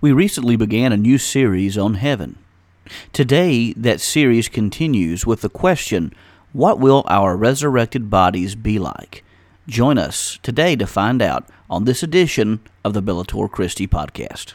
We recently began a new series on heaven. Today, that series continues with the question What will our resurrected bodies be like? Join us today to find out on this edition of the Bellator Christi podcast.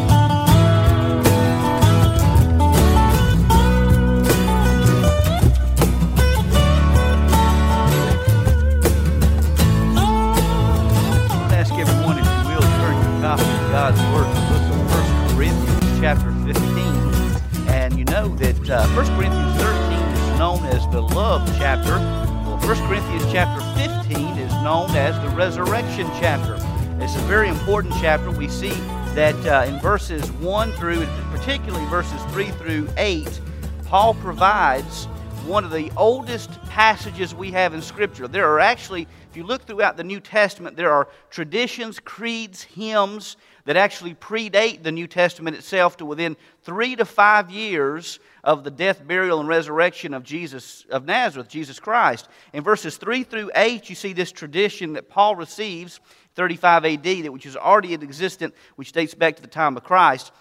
Resurrection chapter. It's a very important chapter. We see that uh, in verses 1 through, particularly verses 3 through 8, Paul provides one of the oldest passages we have in Scripture. There are actually, if you look throughout the New Testament, there are traditions, creeds, hymns that actually predate the New Testament itself to within three to five years of the death, burial, and resurrection of Jesus of Nazareth, Jesus Christ. In verses 3 through 8, you see this tradition that Paul receives, 35 AD, that which is already existent, which dates back to the time of Christ.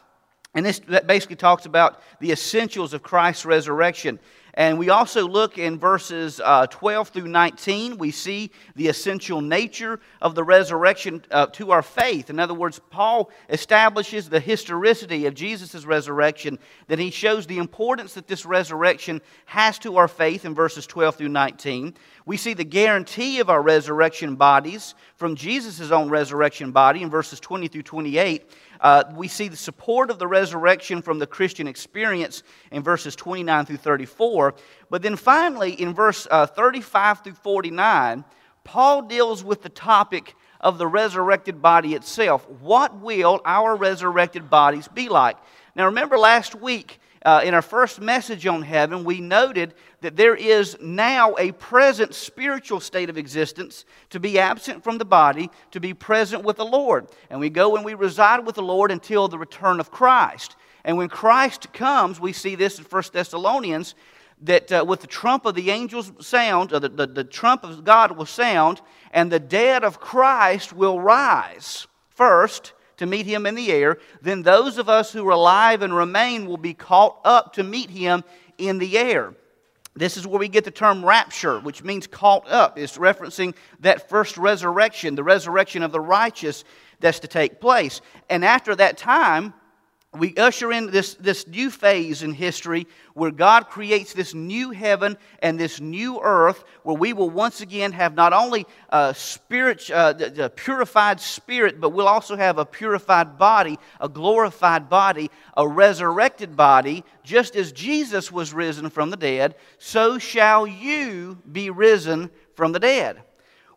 And this basically talks about the essentials of Christ's resurrection. And we also look in verses uh, 12 through 19, we see the essential nature of the resurrection uh, to our faith. In other words, Paul establishes the historicity of Jesus' resurrection, that he shows the importance that this resurrection has to our faith in verses 12 through 19. We see the guarantee of our resurrection bodies from Jesus' own resurrection body in verses 20 through 28. Uh, we see the support of the resurrection from the Christian experience in verses 29 through 34. But then finally, in verse uh, 35 through 49, Paul deals with the topic of the resurrected body itself. What will our resurrected bodies be like? Now, remember last week uh, in our first message on heaven, we noted that there is now a present spiritual state of existence to be absent from the body, to be present with the Lord. And we go and we reside with the Lord until the return of Christ. And when Christ comes, we see this in 1 Thessalonians that uh, with the trump of the angels sound, or the, the, the trump of God will sound, and the dead of Christ will rise first to meet him in the air. Then those of us who are alive and remain will be caught up to meet him in the air. This is where we get the term rapture, which means caught up. It's referencing that first resurrection, the resurrection of the righteous that's to take place. And after that time, we usher in this, this new phase in history where God creates this new heaven and this new earth where we will once again have not only a spirit, uh, the, the purified spirit, but we'll also have a purified body, a glorified body, a resurrected body. Just as Jesus was risen from the dead, so shall you be risen from the dead.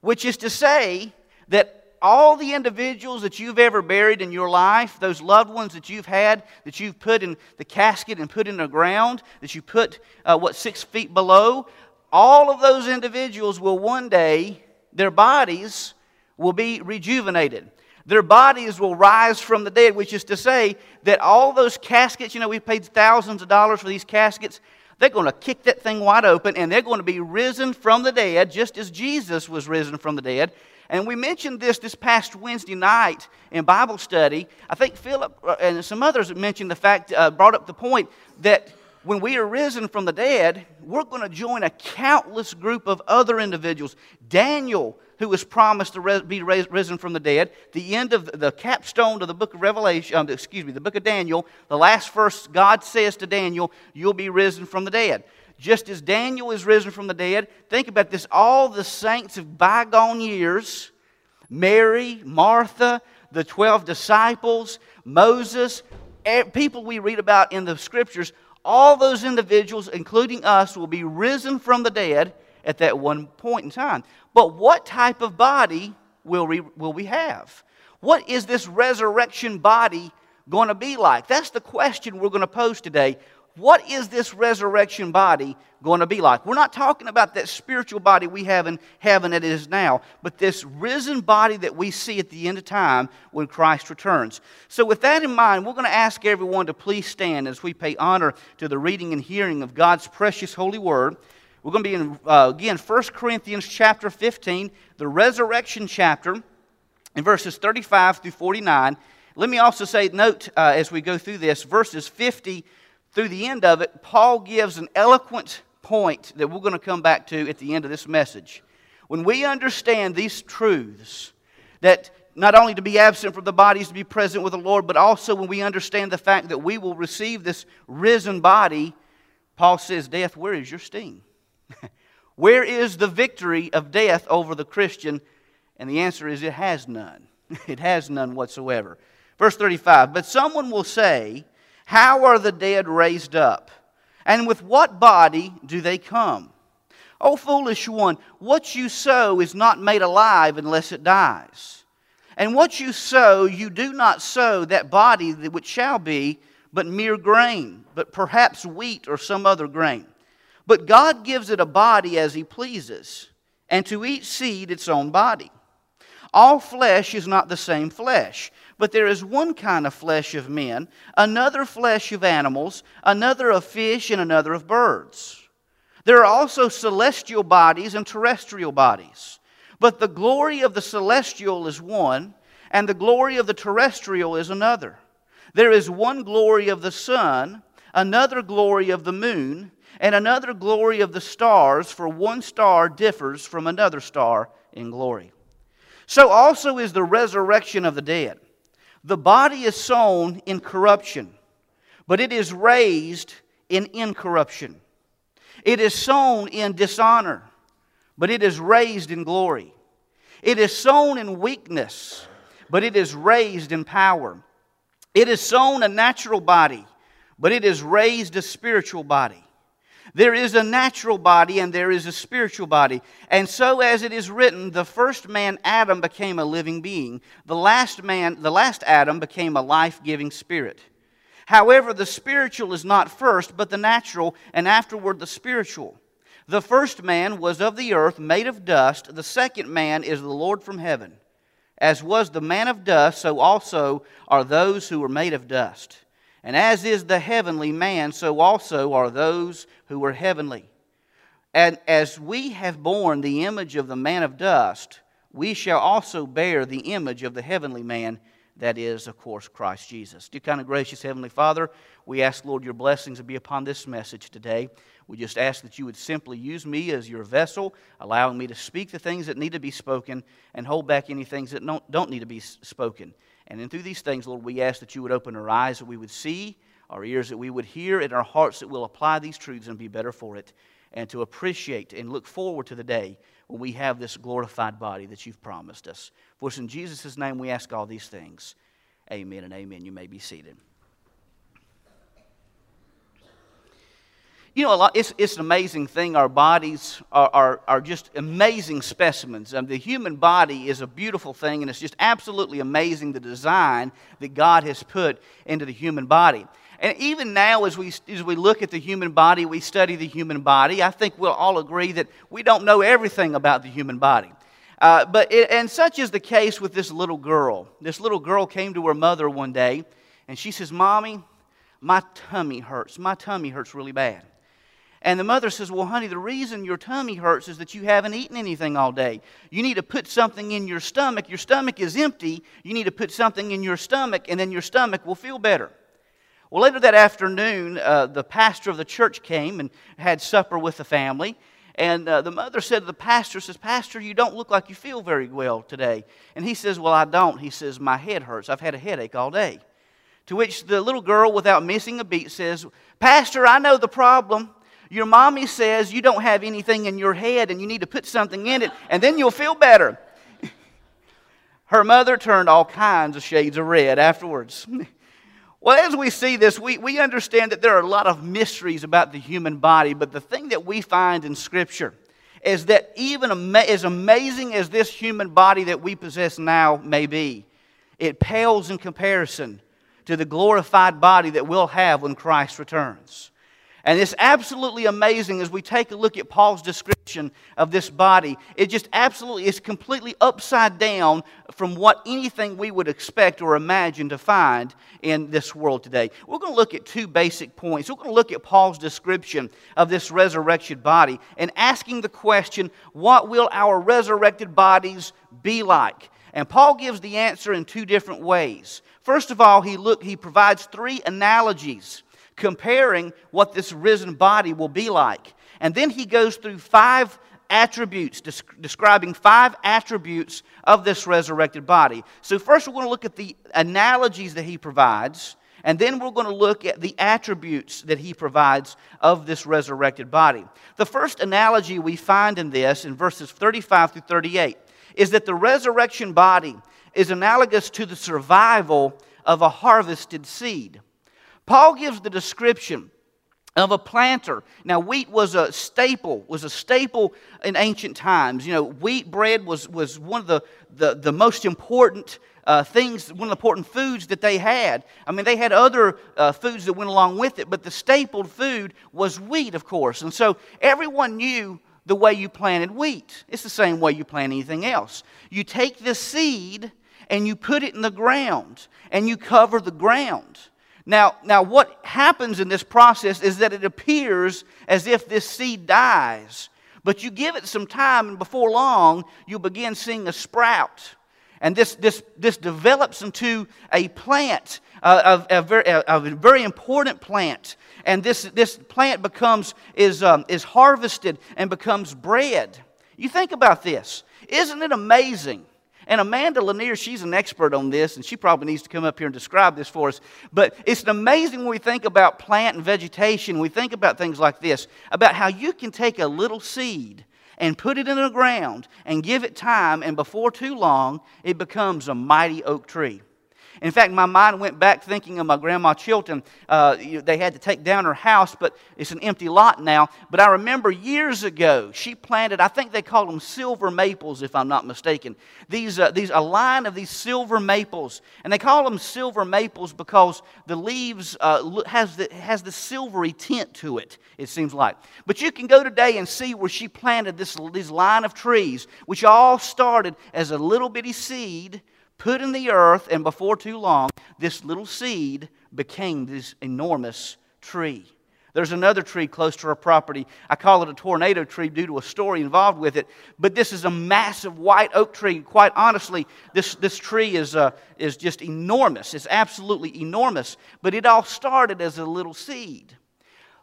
Which is to say that all the individuals that you've ever buried in your life, those loved ones that you've had, that you've put in the casket and put in the ground, that you put, uh, what, six feet below, all of those individuals will one day, their bodies will be rejuvenated. Their bodies will rise from the dead, which is to say that all those caskets, you know, we've paid thousands of dollars for these caskets. They're going to kick that thing wide open and they're going to be risen from the dead, just as Jesus was risen from the dead. And we mentioned this this past Wednesday night in Bible study. I think Philip uh, and some others mentioned the fact, uh, brought up the point that when we are risen from the dead, we're going to join a countless group of other individuals. Daniel, who was promised to be risen from the dead. The end of the, capstone of the book of Revelation, um, excuse me, the book of Daniel, the last verse God says to Daniel, You'll be risen from the dead. Just as Daniel is risen from the dead, think about this all the saints of bygone years Mary, Martha, the 12 disciples, Moses, people we read about in the scriptures, all those individuals, including us, will be risen from the dead at that one point in time. But what type of body will we, will we have? What is this resurrection body going to be like? That's the question we're going to pose today. What is this resurrection body going to be like? We're not talking about that spiritual body we have in heaven that is now, but this risen body that we see at the end of time when Christ returns. So, with that in mind, we're going to ask everyone to please stand as we pay honor to the reading and hearing of God's precious holy word. We're going to be in, uh, again, 1 Corinthians chapter 15, the resurrection chapter, in verses 35 through 49. Let me also say, note uh, as we go through this, verses 50 through the end of it, Paul gives an eloquent point that we're going to come back to at the end of this message. When we understand these truths, that not only to be absent from the bodies to be present with the Lord, but also when we understand the fact that we will receive this risen body, Paul says, Death, where is your sting? where is the victory of death over the Christian? And the answer is, it has none. it has none whatsoever. Verse 35 But someone will say, how are the dead raised up? And with what body do they come? O foolish one, what you sow is not made alive unless it dies. And what you sow, you do not sow that body which shall be, but mere grain, but perhaps wheat or some other grain. But God gives it a body as He pleases, and to each seed its own body. All flesh is not the same flesh but there is one kind of flesh of men, another flesh of animals, another of fish, and another of birds. There are also celestial bodies and terrestrial bodies. But the glory of the celestial is one, and the glory of the terrestrial is another. There is one glory of the sun, another glory of the moon, and another glory of the stars, for one star differs from another star in glory. So also is the resurrection of the dead. The body is sown in corruption, but it is raised in incorruption. It is sown in dishonor, but it is raised in glory. It is sown in weakness, but it is raised in power. It is sown a natural body, but it is raised a spiritual body. There is a natural body and there is a spiritual body. And so as it is written, the first man Adam became a living being. The last man, the last Adam became a life-giving spirit. However, the spiritual is not first, but the natural, and afterward the spiritual. The first man was of the earth, made of dust. The second man is the Lord from heaven. As was the man of dust, so also are those who were made of dust. And as is the heavenly man, so also are those who are heavenly. And as we have borne the image of the man of dust, we shall also bear the image of the heavenly man, that is, of course, Christ Jesus. Dear kind of gracious Heavenly Father, we ask, Lord, your blessings to be upon this message today. We just ask that you would simply use me as your vessel, allowing me to speak the things that need to be spoken and hold back any things that don't, don't need to be spoken. And then through these things, Lord, we ask that you would open our eyes that we would see, our ears that we would hear, and our hearts that will apply these truths and be better for it, and to appreciate and look forward to the day when we have this glorified body that you've promised us. For us in Jesus' name we ask all these things. Amen and amen. You may be seated. You know, lot, it's, it's an amazing thing. Our bodies are, are, are just amazing specimens. Um, the human body is a beautiful thing, and it's just absolutely amazing the design that God has put into the human body. And even now, as we, as we look at the human body, we study the human body, I think we'll all agree that we don't know everything about the human body. Uh, but it, and such is the case with this little girl. This little girl came to her mother one day, and she says, Mommy, my tummy hurts. My tummy hurts really bad. And the mother says, Well, honey, the reason your tummy hurts is that you haven't eaten anything all day. You need to put something in your stomach. Your stomach is empty. You need to put something in your stomach, and then your stomach will feel better. Well, later that afternoon, uh, the pastor of the church came and had supper with the family. And uh, the mother said to the pastor, says, Pastor, you don't look like you feel very well today. And he says, Well, I don't. He says, My head hurts. I've had a headache all day. To which the little girl, without missing a beat, says, Pastor, I know the problem. Your mommy says you don't have anything in your head and you need to put something in it, and then you'll feel better. Her mother turned all kinds of shades of red afterwards. Well, as we see this, we, we understand that there are a lot of mysteries about the human body, but the thing that we find in Scripture is that even ama- as amazing as this human body that we possess now may be, it pales in comparison to the glorified body that we'll have when Christ returns. And it's absolutely amazing as we take a look at Paul's description of this body. It just absolutely is completely upside down from what anything we would expect or imagine to find in this world today. We're going to look at two basic points. We're going to look at Paul's description of this resurrection body and asking the question, what will our resurrected bodies be like? And Paul gives the answer in two different ways. First of all, he, look, he provides three analogies comparing what this risen body will be like. And then he goes through five attributes, describing five attributes of this resurrected body. So, first, we're going to look at the analogies that he provides, and then we're going to look at the attributes that he provides of this resurrected body. The first analogy we find in this, in verses 35 through 38, is that the resurrection body is analogous to the survival of a harvested seed. Paul gives the description of a planter. Now, wheat was a staple, was a staple in ancient times. You know, wheat bread was, was one of the, the, the most important uh, things, one of the important foods that they had. I mean, they had other uh, foods that went along with it, but the staple food was wheat, of course. And so everyone knew the way you planted wheat. It's the same way you plant anything else. You take the seed and you put it in the ground and you cover the ground. Now, now, what happens in this process is that it appears as if this seed dies. But you give it some time, and before long, you'll begin seeing a sprout. And this, this, this develops into a plant, uh, a, a, very, a, a, very, important plant. And this, this plant becomes, is, um, is harvested and becomes bread. You think about this. Isn't it amazing and Amanda Lanier, she's an expert on this, and she probably needs to come up here and describe this for us. But it's amazing when we think about plant and vegetation, we think about things like this about how you can take a little seed and put it in the ground and give it time, and before too long, it becomes a mighty oak tree. In fact, my mind went back thinking of my grandma Chilton. Uh, they had to take down her house, but it's an empty lot now. But I remember years ago, she planted, I think they called them silver maples, if I'm not mistaken. These, uh, these, a line of these silver maples. And they call them silver maples because the leaves uh, has, the, has the silvery tint to it, it seems like. But you can go today and see where she planted this, this line of trees, which all started as a little bitty seed put in the earth, and before too long, this little seed became this enormous tree. There's another tree close to our property. I call it a tornado tree due to a story involved with it. But this is a massive white oak tree. Quite honestly, this, this tree is, uh, is just enormous. It's absolutely enormous. But it all started as a little seed.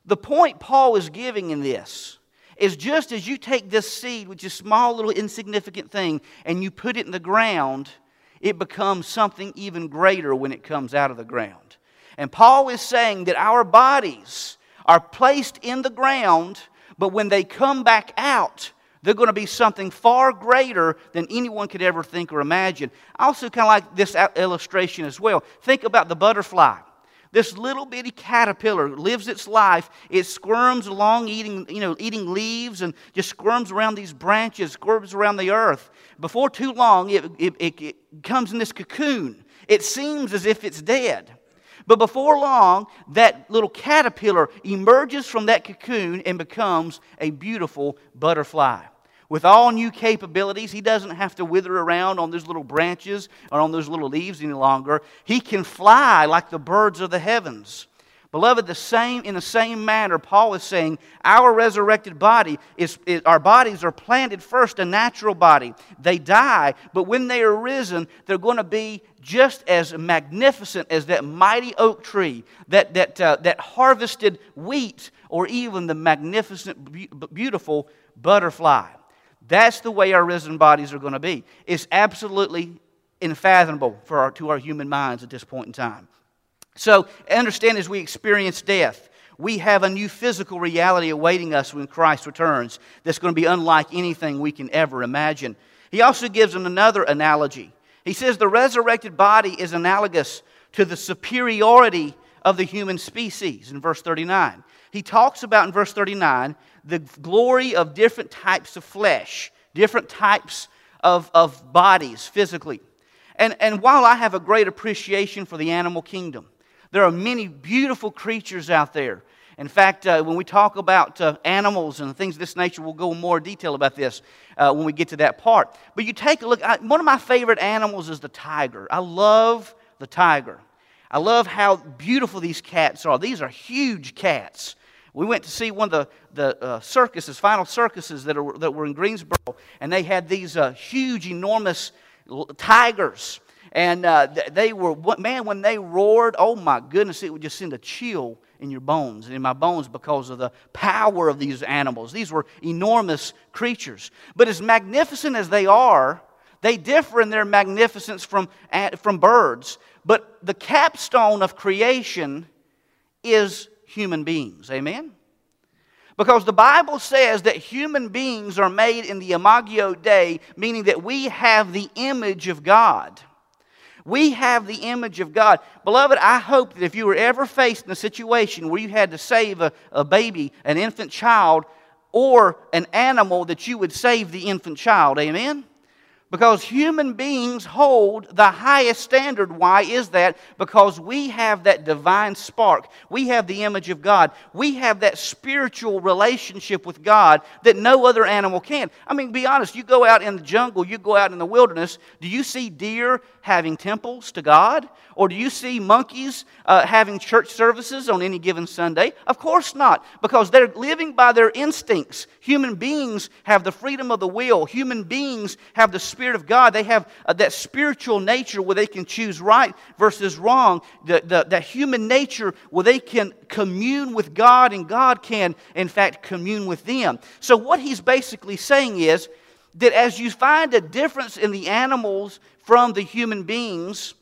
The point Paul is giving in this is just as you take this seed, which is a small, little, insignificant thing, and you put it in the ground, it becomes something even greater when it comes out of the ground. And Paul is saying that our bodies are placed in the ground, but when they come back out, they're going to be something far greater than anyone could ever think or imagine. I also kind of like this illustration as well. Think about the butterfly. This little bitty caterpillar lives its life. It squirms along eating, you know, eating leaves and just squirms around these branches, squirms around the earth. Before too long, it, it, it, it comes in this cocoon. It seems as if it's dead. But before long, that little caterpillar emerges from that cocoon and becomes a beautiful butterfly with all new capabilities. He doesn't have to wither around on those little branches or on those little leaves any longer. He can fly like the birds of the heavens. Beloved, the same, in the same manner, Paul is saying our resurrected body is, is, our bodies are planted first, a natural body. They die, but when they are risen, they're going to be just as magnificent as that mighty oak tree that, that, uh, that harvested wheat or even the magnificent, beautiful butterfly. That's the way our risen bodies are going to be. It's absolutely unfathomable for our, to our human minds at this point in time. So, understand as we experience death, we have a new physical reality awaiting us when Christ returns that's going to be unlike anything we can ever imagine. He also gives them another analogy. He says the resurrected body is analogous to the superiority of the human species in verse 39. He talks about in verse 39 the glory of different types of flesh, different types of, of bodies physically. And, and while I have a great appreciation for the animal kingdom, there are many beautiful creatures out there. In fact, uh, when we talk about uh, animals and things of this nature, we'll go in more detail about this uh, when we get to that part. But you take a look, I, one of my favorite animals is the tiger. I love the tiger. I love how beautiful these cats are. These are huge cats. We went to see one of the, the uh, circuses, final circuses that, are, that were in Greensboro, and they had these uh, huge, enormous tigers. And uh, they were, man, when they roared, oh my goodness, it would just send a chill in your bones and in my bones because of the power of these animals. These were enormous creatures. But as magnificent as they are, they differ in their magnificence from, from birds. But the capstone of creation is human beings. Amen? Because the Bible says that human beings are made in the imago Dei, meaning that we have the image of God. We have the image of God. Beloved, I hope that if you were ever faced in a situation where you had to save a, a baby, an infant child, or an animal, that you would save the infant child. Amen? Because human beings hold the highest standard. Why is that? Because we have that divine spark. We have the image of God. We have that spiritual relationship with God that no other animal can. I mean, be honest, you go out in the jungle, you go out in the wilderness, do you see deer having temples to God? Or do you see monkeys uh, having church services on any given Sunday? Of course not, because they're living by their instincts. Human beings have the freedom of the will, human beings have the Spirit of God. They have uh, that spiritual nature where they can choose right versus wrong, the, the, that human nature where they can commune with God and God can, in fact, commune with them. So, what he's basically saying is, that as you find a difference in the animals from the human beings,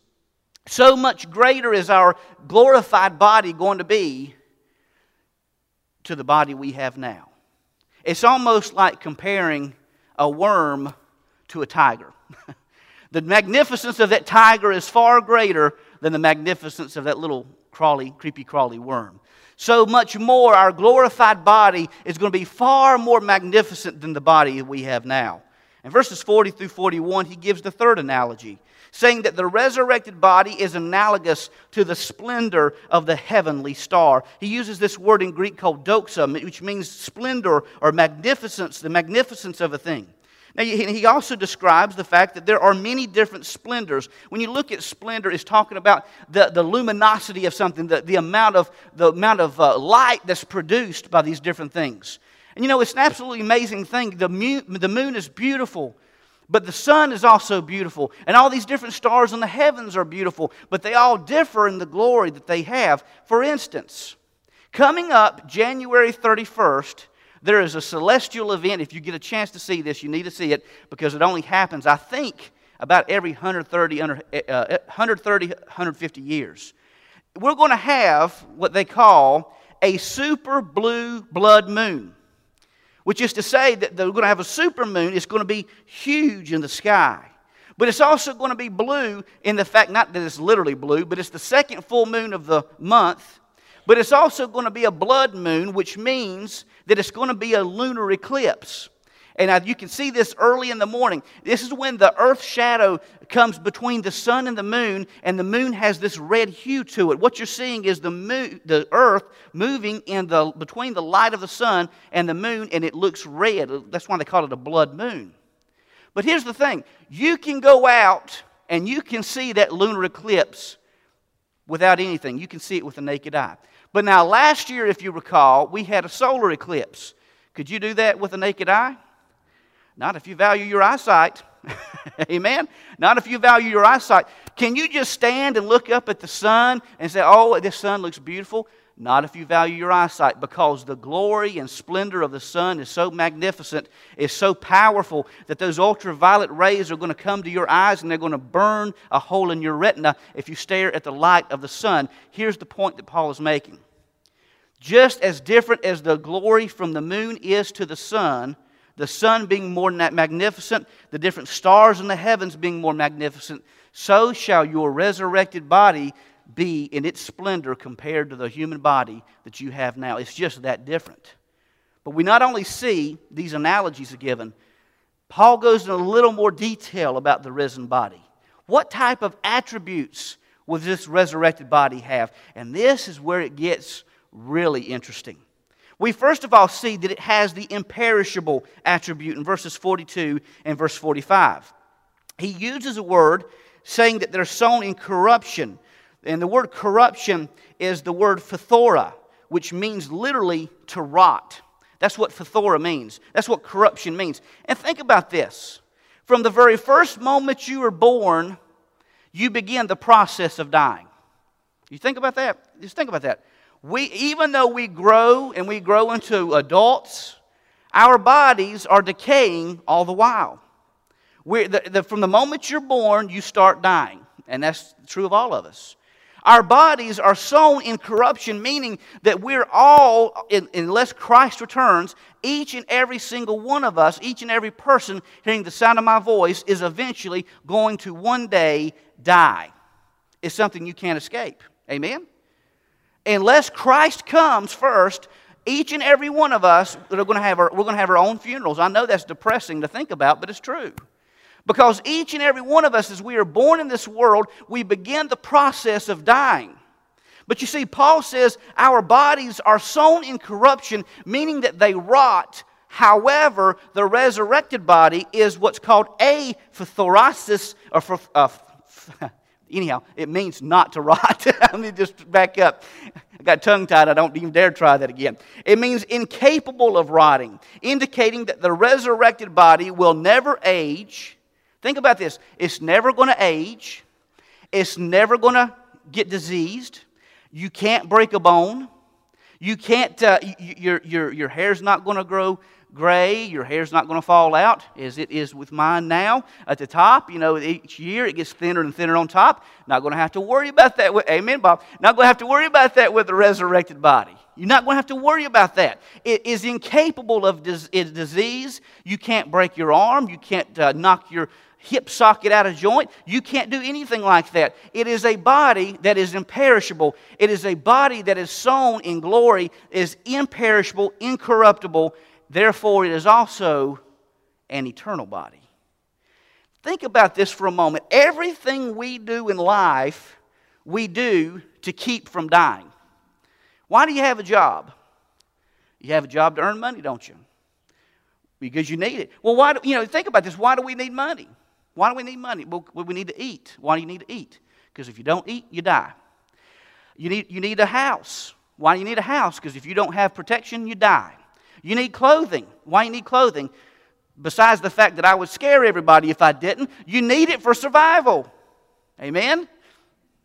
so much greater is our glorified body going to be to the body we have now. It's almost like comparing a worm to a tiger. the magnificence of that tiger is far greater than the magnificence of that little crawly, creepy crawly worm. So much more, our glorified body is going to be far more magnificent than the body we have now. In verses 40 through 41, he gives the third analogy, saying that the resurrected body is analogous to the splendor of the heavenly star. He uses this word in Greek called doxa, which means splendor or magnificence, the magnificence of a thing. Now, he also describes the fact that there are many different splendors. When you look at splendor, it's talking about the, the luminosity of something, the, the amount of, the amount of uh, light that's produced by these different things. And you know, it's an absolutely amazing thing. The moon, the moon is beautiful, but the sun is also beautiful. And all these different stars in the heavens are beautiful, but they all differ in the glory that they have. For instance, coming up January 31st, there is a celestial event. If you get a chance to see this, you need to see it because it only happens, I think, about every 130, uh, 130 150 years. We're going to have what they call a super blue blood moon which is to say that they're going to have a super moon. It's going to be huge in the sky. But it's also going to be blue in the fact, not that it's literally blue, but it's the second full moon of the month. But it's also going to be a blood moon, which means that it's going to be a lunar eclipse. And you can see this early in the morning. This is when the earth shadow comes between the sun and the moon, and the moon has this red hue to it. What you're seeing is the, moon, the earth moving in the, between the light of the sun and the moon, and it looks red. That's why they call it a blood moon. But here's the thing you can go out and you can see that lunar eclipse without anything. You can see it with the naked eye. But now, last year, if you recall, we had a solar eclipse. Could you do that with a naked eye? Not if you value your eyesight. Amen? Not if you value your eyesight. Can you just stand and look up at the sun and say, oh, this sun looks beautiful? Not if you value your eyesight, because the glory and splendor of the sun is so magnificent, is so powerful that those ultraviolet rays are going to come to your eyes and they're going to burn a hole in your retina if you stare at the light of the sun. Here's the point that Paul is making. Just as different as the glory from the moon is to the sun, the sun being more than that magnificent, the different stars in the heavens being more magnificent, so shall your resurrected body be in its splendor compared to the human body that you have now. It's just that different. But we not only see these analogies are given, Paul goes in a little more detail about the risen body. What type of attributes will this resurrected body have? And this is where it gets really interesting. We first of all see that it has the imperishable attribute in verses 42 and verse 45. He uses a word saying that they're sown in corruption and the word corruption is the word phthora, which means literally to rot. That's what phthora means. That's what corruption means. And think about this. From the very first moment you were born, you begin the process of dying. You think about that? Just think about that. We, even though we grow and we grow into adults, our bodies are decaying all the while. The, the, from the moment you're born, you start dying. And that's true of all of us. Our bodies are sown in corruption, meaning that we're all, unless Christ returns, each and every single one of us, each and every person hearing the sound of my voice, is eventually going to one day die. It's something you can't escape. Amen? Unless Christ comes first, each and every one of us are going to have our, we're going to have our own funerals. I know that's depressing to think about, but it's true. Because each and every one of us, as we are born in this world, we begin the process of dying. But you see, Paul says our bodies are sown in corruption, meaning that they rot. However, the resurrected body is what's called a phthorosis, or for, uh, anyhow, it means not to rot. Let me just back up. I got tongue tied. I don't even dare try that again. It means incapable of rotting, indicating that the resurrected body will never age Think about this it's never going to age, it's never going to get diseased. You can't break a bone. You can't, uh, your, your, your hair's not going to grow gray. Your hair's not going to fall out as it is with mine now at the top. You know, each year it gets thinner and thinner on top. Not going to have to worry about that. With, amen, Bob. Not going to have to worry about that with the resurrected body. You're not going to have to worry about that. It is incapable of disease. You can't break your arm. You can't uh, knock your hip socket out of joint. You can't do anything like that. It is a body that is imperishable. It is a body that is sown in glory, is imperishable, incorruptible. Therefore, it is also an eternal body. Think about this for a moment. Everything we do in life, we do to keep from dying. Why do you have a job? You have a job to earn money, don't you? Because you need it. Well, why do, you know, think about this. Why do we need money? Why do we need money? Well, we need to eat. Why do you need to eat? Because if you don't eat, you die. You need, you need a house. Why do you need a house? Because if you don't have protection, you die. You need clothing. Why you need clothing? Besides the fact that I would scare everybody if I didn't, you need it for survival. Amen?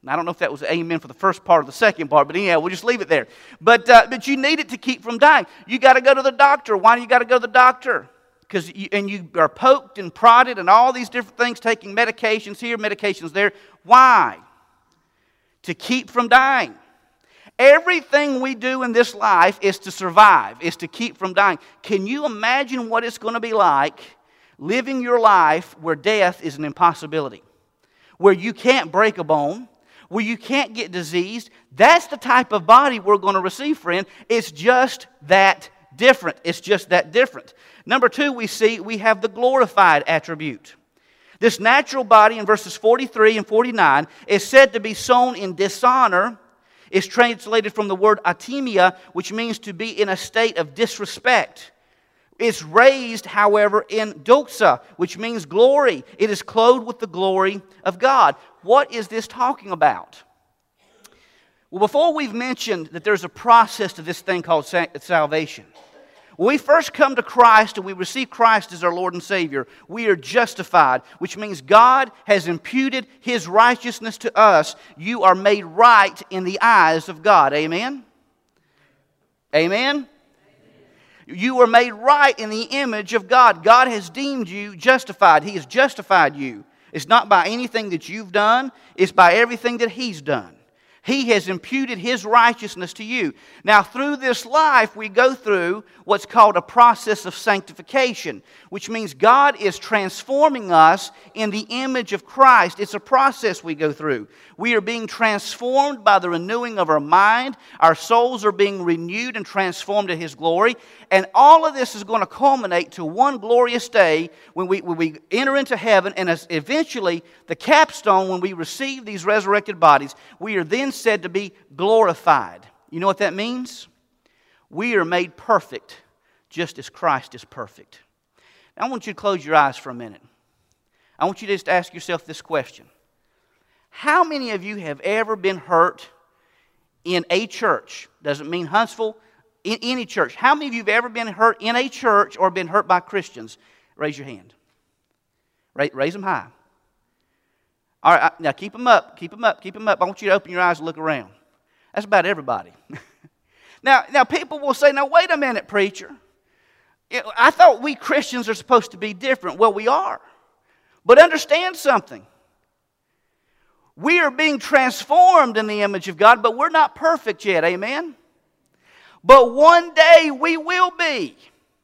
I don't know if that was amen for the first part or the second part, but anyhow, we'll just leave it there. But, uh, but you need it to keep from dying. You got to go to the doctor. Why do you got to go to the doctor? Because and you are poked and prodded and all these different things, taking medications here, medications there. Why? To keep from dying. Everything we do in this life is to survive, is to keep from dying. Can you imagine what it's going to be like living your life where death is an impossibility? Where you can't break a bone, where you can't get diseased. That's the type of body we're going to receive, friend. It's just that different. It's just that different. Number two, we see we have the glorified attribute. This natural body in verses 43 and 49 is said to be sown in dishonor. It's translated from the word atimia, which means to be in a state of disrespect. It's raised, however, in doxa, which means glory. It is clothed with the glory of God. What is this talking about? Well, before we've mentioned that there's a process to this thing called salvation, When we first come to Christ and we receive Christ as our Lord and Savior, we are justified, which means God has imputed His righteousness to us. You are made right in the eyes of God. Amen? Amen? You are made right in the image of God. God has deemed you justified. He has justified you. It's not by anything that you've done, it's by everything that He's done. He has imputed His righteousness to you. Now, through this life, we go through what's called a process of sanctification, which means God is transforming us in the image of Christ. It's a process we go through. We are being transformed by the renewing of our mind, our souls are being renewed and transformed to His glory. And all of this is going to culminate to one glorious day when we, when we enter into heaven, and eventually the capstone when we receive these resurrected bodies, we are then said to be glorified. You know what that means? We are made perfect just as Christ is perfect. Now, I want you to close your eyes for a minute. I want you to just ask yourself this question How many of you have ever been hurt in a church? Doesn't mean Huntsville, in any church. How many of you have ever been hurt in a church or been hurt by Christians? Raise your hand. Raise them high. All right, now keep them up, keep them up, keep them up. I want you to open your eyes and look around. That's about everybody. now, now, people will say, now, wait a minute, preacher. I thought we Christians are supposed to be different. Well, we are. But understand something. We are being transformed in the image of God, but we're not perfect yet. Amen? But one day we will be.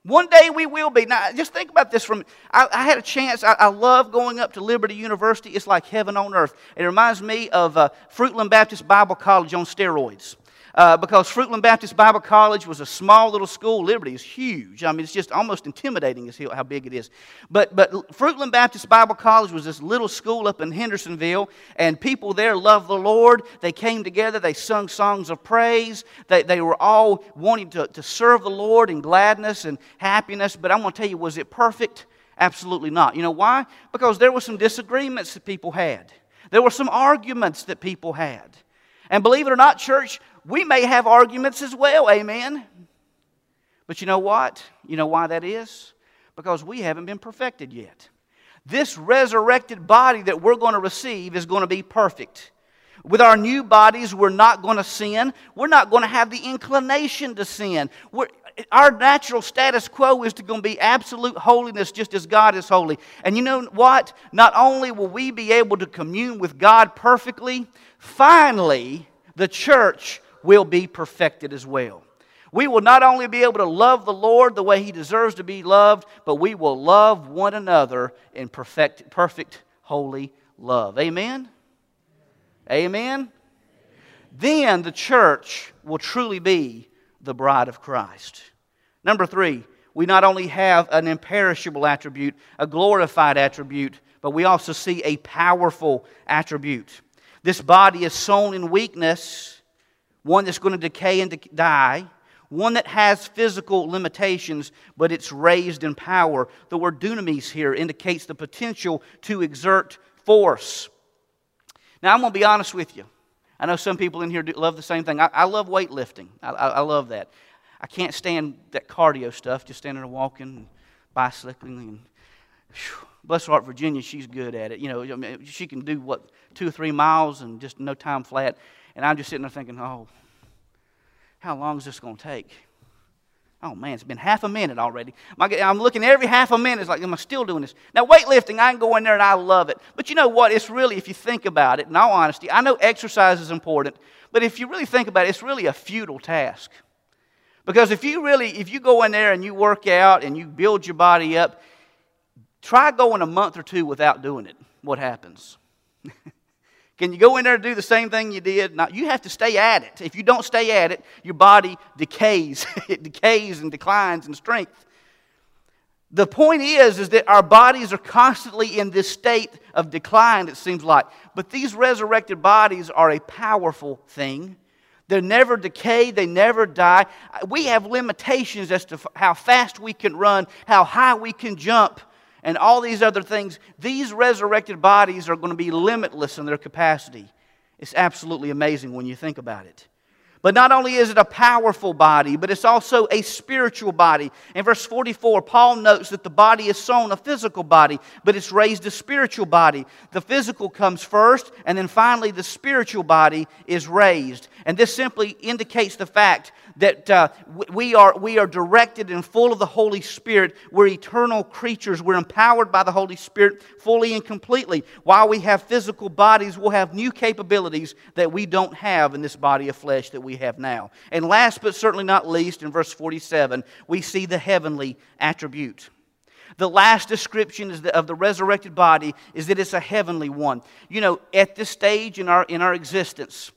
One day we will be. Now, just think about this. From I, I had a chance. I, I, love going up to Liberty University. It's like heaven on earth. It reminds me of uh, Fruitland Baptist Bible College on steroids uh, because Fruitland Baptist Bible College was a small little school. Liberty is huge. I mean, it's just almost intimidating as how big it is. But, but Fruitland Baptist Bible College was this little school up in Hendersonville, and people there loved the Lord. They came together, they sung songs of praise. They, they were all wanting to, to serve the Lord in gladness and happiness. But I'm going to tell you, was it perfect? Absolutely not. You know why? Because there were some disagreements that people had. There were some arguments that people had. And believe it or not, church, we may have arguments as well, amen. But you know what? You know why that is? Because we haven't been perfected yet. This resurrected body that we're going to receive is going to be perfect. With our new bodies, we're not going to sin. We're not going to have the inclination to sin. We're, our natural status quo is to going to be absolute holiness just as God is holy. And you know what? Not only will we be able to commune with God perfectly, finally, the church will be perfected as well. We will not only be able to love the Lord the way He deserves to be loved, but we will love one another in perfect, perfect holy love. Amen? Amen? Then the church will truly be the bride of Christ. Number three, we not only have an imperishable attribute, a glorified attribute, but we also see a powerful attribute. This body is sown in weakness one that's going to decay and die, one that has physical limitations, but it's raised in power. The word dunamis here indicates the potential to exert force. Now, I'm going to be honest with you. I know some people in here love the same thing. I, I love weightlifting, I, I, I, love that. I can't stand that cardio stuff, just standing there walking and bicycling. And, whew, bless her heart, Virginia, she's good at it. You know, she can do what, two or three miles and just no time flat. And I'm just sitting there thinking, oh, how long is this going to take? Oh man, it's been half a minute already. I'm looking every half a minute. It's like, am I still doing this? Now, weightlifting, I can go in there and I love it. But you know what? It's really, if you think about it, in all honesty, I know exercise is important, but if you really think about it, it's really a futile task. Because if you really, if you go in there and you work out and you build your body up, try going a month or two without doing it. What happens? Can you go in there and do the same thing you did? Not, you have to stay at it. If you don't stay at it, your body decays. it decays and declines in strength. The point is, is that our bodies are constantly in this state of decline, it seems like. But these resurrected bodies are a powerful thing. They never decay, they never die. We have limitations as to how fast we can run, how high we can jump and all these other things, these resurrected bodies are going to be limitless in their capacity. It's absolutely amazing when you think about it. But not only is it a powerful body, but it's also a spiritual body. In verse 44, Paul notes that the body is sown a physical body, but it's raised a spiritual body. The physical comes first, and then finally the spiritual body is raised. And this simply indicates the fact that uh, we, are, we are directed and full of the Holy Spirit. We're eternal creatures. We're empowered by the Holy Spirit fully and completely. While we have physical bodies, we'll have new capabilities that we don't have in this body of flesh that we have now. And last but certainly not least, in verse 47, we see the heavenly attribute. The last description of the resurrected body is that it's a heavenly one. You know, at this stage in our, in our existence,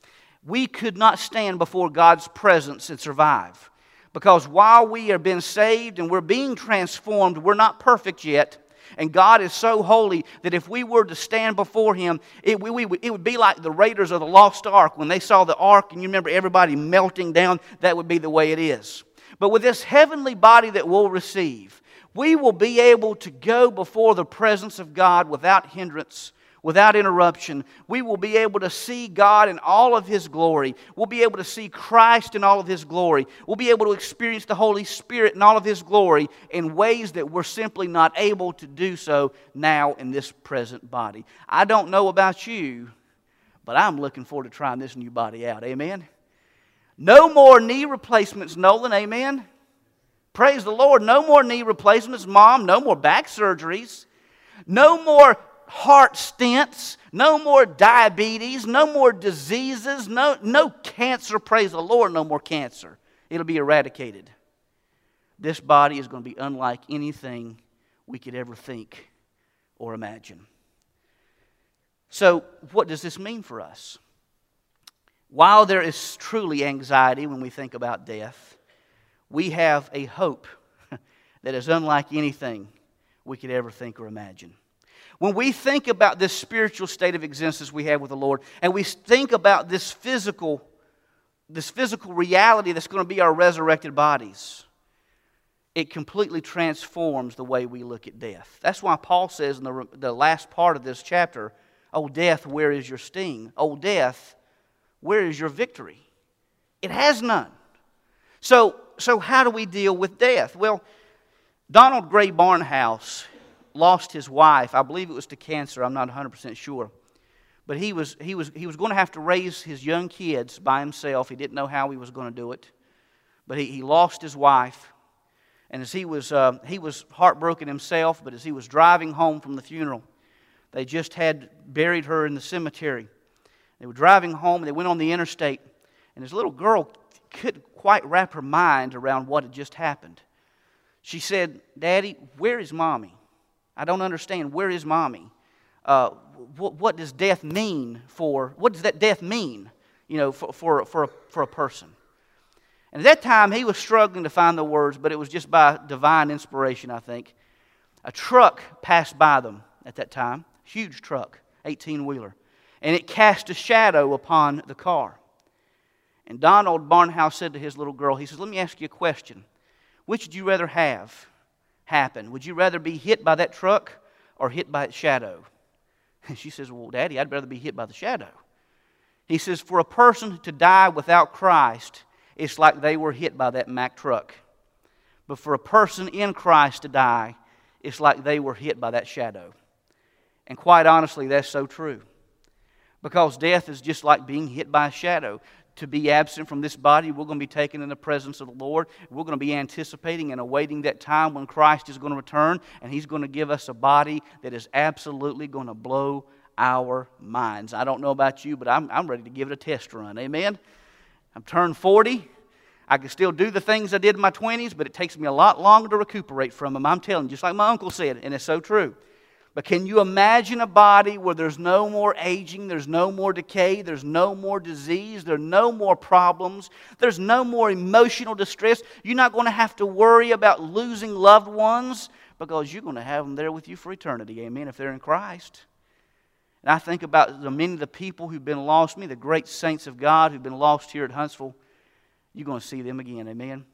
we could not stand before God's presence and survive. Because while we are being saved and we're being transformed, we're not perfect yet. And God is so holy that if we were to stand before Him, it, we, we, it would be like the Raiders of the Lost Ark. When they saw the ark and you remember everybody melting down, that would be the way it is. But with this heavenly body that we'll receive, we will be able to go before the presence of God without hindrance without interruption. We will be able to see God in all of His glory. We'll be able to see Christ in all of His glory. We'll be able to experience the Holy Spirit in all of His glory in ways that we're simply not able to do so now in this present body. I don't know about you, but I'm looking forward to trying this new body out. Amen. No more knee replacements, Nolan. Amen. Praise the Lord. No more knee replacements, Mom. No more back surgeries. No more heart stents, no more diabetes, no more diseases, no, no cancer. Praise the Lord, no more cancer. It'll be eradicated. This body is going to be unlike anything we could ever think or imagine. So, what does this mean for us? While there is truly anxiety when we think about death, we have a hope that is unlike anything we could ever think or imagine. When we think about this spiritual state of existence we have with the Lord, and we think about this physical, this physical reality that's going to be our resurrected bodies, it completely transforms the way we look at death. That's why Paul says in the, the last part of this chapter, Oh, death, where is your sting? Oh, death, where is your victory? It has none. So, so how do we deal with death? Well, Donald Grey Barnhouse lost his wife. I believe it was to cancer. I'm not 100% sure. But he was, he, was, he was going to have to raise his young kids by himself. He didn't know how he was going to do it. But he, he lost his wife. And as he was, uh, he was heartbroken himself, but as he was driving home from the funeral, they just had buried her in the cemetery. They were driving home, they went on the interstate, and this little girl couldn't quite wrap her mind around what had just happened. She said, Daddy, where is mommy? I don't understand. Where is mommy? Uh, what, what, does death mean for, what does that death mean, you know, for, for, for, a, for a person? And at that time, he was struggling to find the words, but it was just by divine inspiration, I think. A truck passed by them at that time, huge truck, 18 wheeler, and it cast a shadow upon the car. And Donald Barnhouse said to his little girl, he says, Let me ask you a question. Which would you rather have? Happen? Would you rather be hit by that truck or hit by its shadow? And she says, Well, Daddy, I'd rather be hit by the shadow. He says, For a person to die without Christ, it's like they were hit by that Mack truck. But for a person in Christ to die, it's like they were hit by that shadow. And quite honestly, that's so true. Because death is just like being hit by a shadow to be absent from this body. We're going to be taken in the presence of the Lord. We're going to be anticipating and awaiting that time when Christ is going to return, and He's going to give us a body that is absolutely going to blow our minds. I don't know about you, but I'm, I'm ready to give it a test run. Amen? I'm turned 40. I can still do the things I did in my 20s, but it takes me a lot longer to recuperate from them. I'm telling you, just like my uncle said, and it's so true. But can you imagine a body where there's no more aging, there's no more decay, there's no more disease, there are no more problems, there's no more emotional distress? You're not going to have to worry about losing loved ones because you're going to have them there with you for eternity. Amen. If they're in Christ. And I think about the many of the people who've been lost, me, the great saints of God who've been lost here at Huntsville. You're going to see them again. Amen.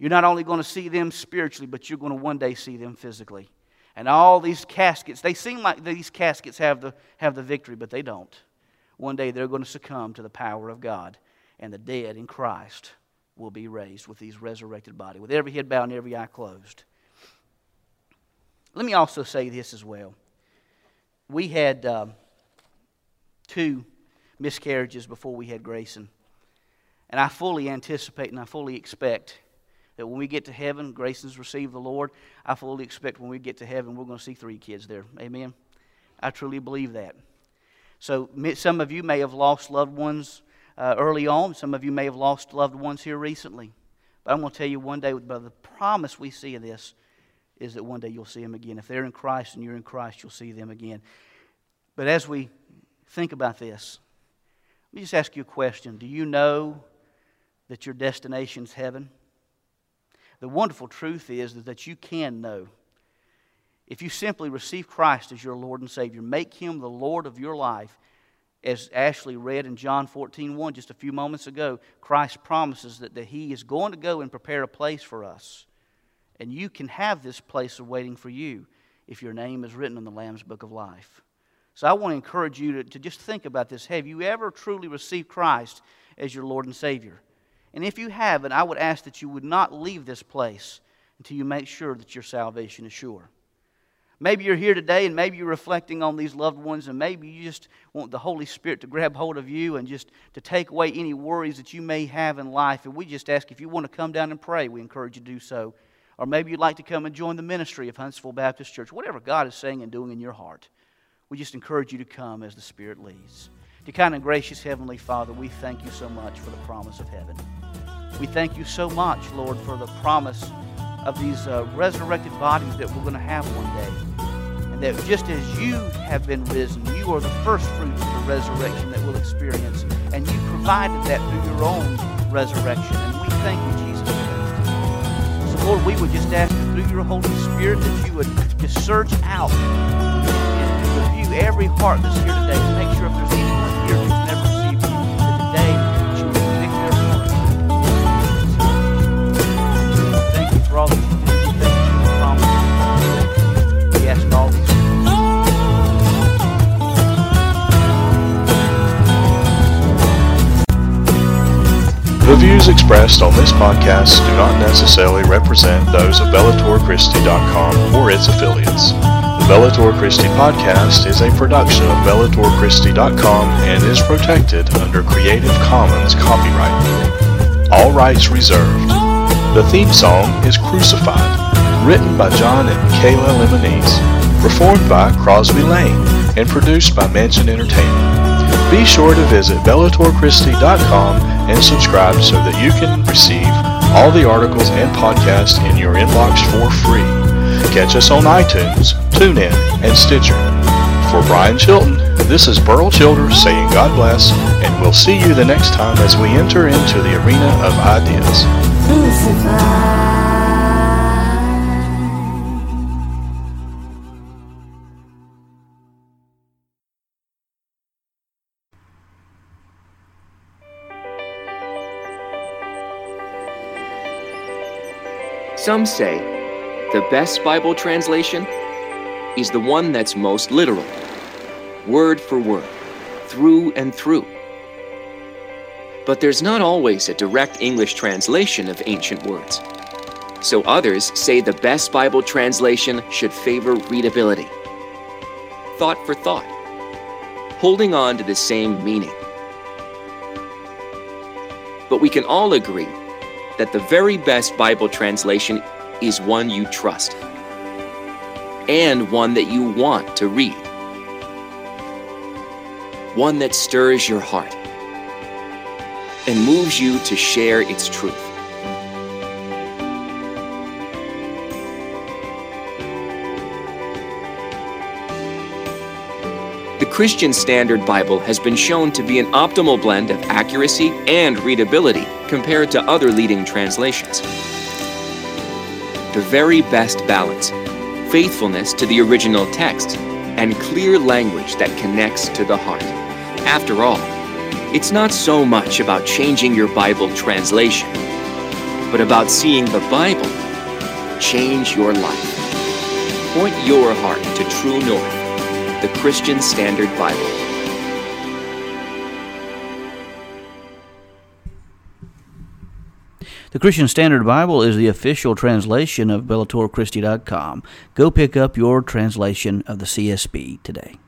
You're not only going to see them spiritually, but you're going to one day see them physically. And all these caskets, they seem like these caskets have the, have the victory, but they don't. One day they're going to succumb to the power of God. and the dead in Christ will be raised with these resurrected bodies, with every head bowed and every eye closed. Let me also say this as well. We had um, two miscarriages before we had Grayson. And I fully anticipate and I fully expect that when we get to heaven, Grayson's received the Lord. I fully expect when we get to heaven, we're going to see three kids there. Amen? I truly believe that. So some of you may have lost loved ones uh, early on. Some of you may have lost loved ones here recently. But I'm going to tell you one day, by the promise we see of this, is that one day you'll see them again. If they're in Christ and you're in Christ, you'll see them again. But as we think about this, let me just ask you a question. Do you know that your destination is heaven? The wonderful truth is that you can know. If you simply receive Christ as your Lord and Savior, make Him the Lord of your life, as Ashley read in John 14 1 just a few moments ago, Christ promises that, that He is going to go and prepare a place for us. And you can have this place awaiting for you if your name is written in the Lamb's Book of Life. So I want to encourage you to, to just think about this. Have you ever truly received Christ as your Lord and Savior? And if you haven't, I would ask that you would not leave this place until you make sure that your salvation is sure. Maybe you're here today and maybe you're reflecting on these loved ones and maybe you just want the Holy Spirit to grab hold of you and just to take away any worries that you may have in life. And we just ask if you want to come down and pray, we encourage you to do so. Or maybe you'd like to come and join the ministry of Huntsville Baptist Church. Whatever God is saying and doing in your heart, we just encourage you to come as the Spirit leads. To kind and gracious Heavenly Father, we thank you so much for the promise of heaven. We thank you so much, Lord, for the promise of these uh, resurrected bodies that we're going to have one day. And that just as you have been risen, you are the first fruits of the resurrection that we'll experience. And you provided that through your own resurrection. And we thank you, Jesus. So, Lord, we would just ask that through your Holy Spirit that you would just search out and review every heart that's here today to make sure if there's anyone The views expressed on this podcast do not necessarily represent those of BellatorChristi.com or its affiliates. The Bellator Christi podcast is a production of BellatorChristi.com and is protected under Creative Commons copyright. All rights reserved. The theme song is Crucified, written by John and Kayla Lemonese, performed by Crosby Lane, and produced by Mansion Entertainment. Be sure to visit BellatorChristi.com and subscribe so that you can receive all the articles and podcasts in your inbox for free. Catch us on iTunes, TuneIn, and Stitcher. For Brian Chilton, this is Burl Childers saying God bless, and we'll see you the next time as we enter into the arena of ideas. Some say the best Bible translation is the one that's most literal, word for word, through and through but there's not always a direct English translation of ancient words. So others say the best Bible translation should favor readability, thought for thought, holding on to the same meaning. But we can all agree that the very best Bible translation is one you trust and one that you want to read, one that stirs your heart and moves you to share its truth. Christian Standard Bible has been shown to be an optimal blend of accuracy and readability compared to other leading translations. The very best balance, faithfulness to the original text, and clear language that connects to the heart. After all, it's not so much about changing your Bible translation, but about seeing the Bible change your life. Point your heart to True North, the Christian Standard Bible. The Christian Standard Bible is the official translation of BellatorChristi.com. Go pick up your translation of the CSB today.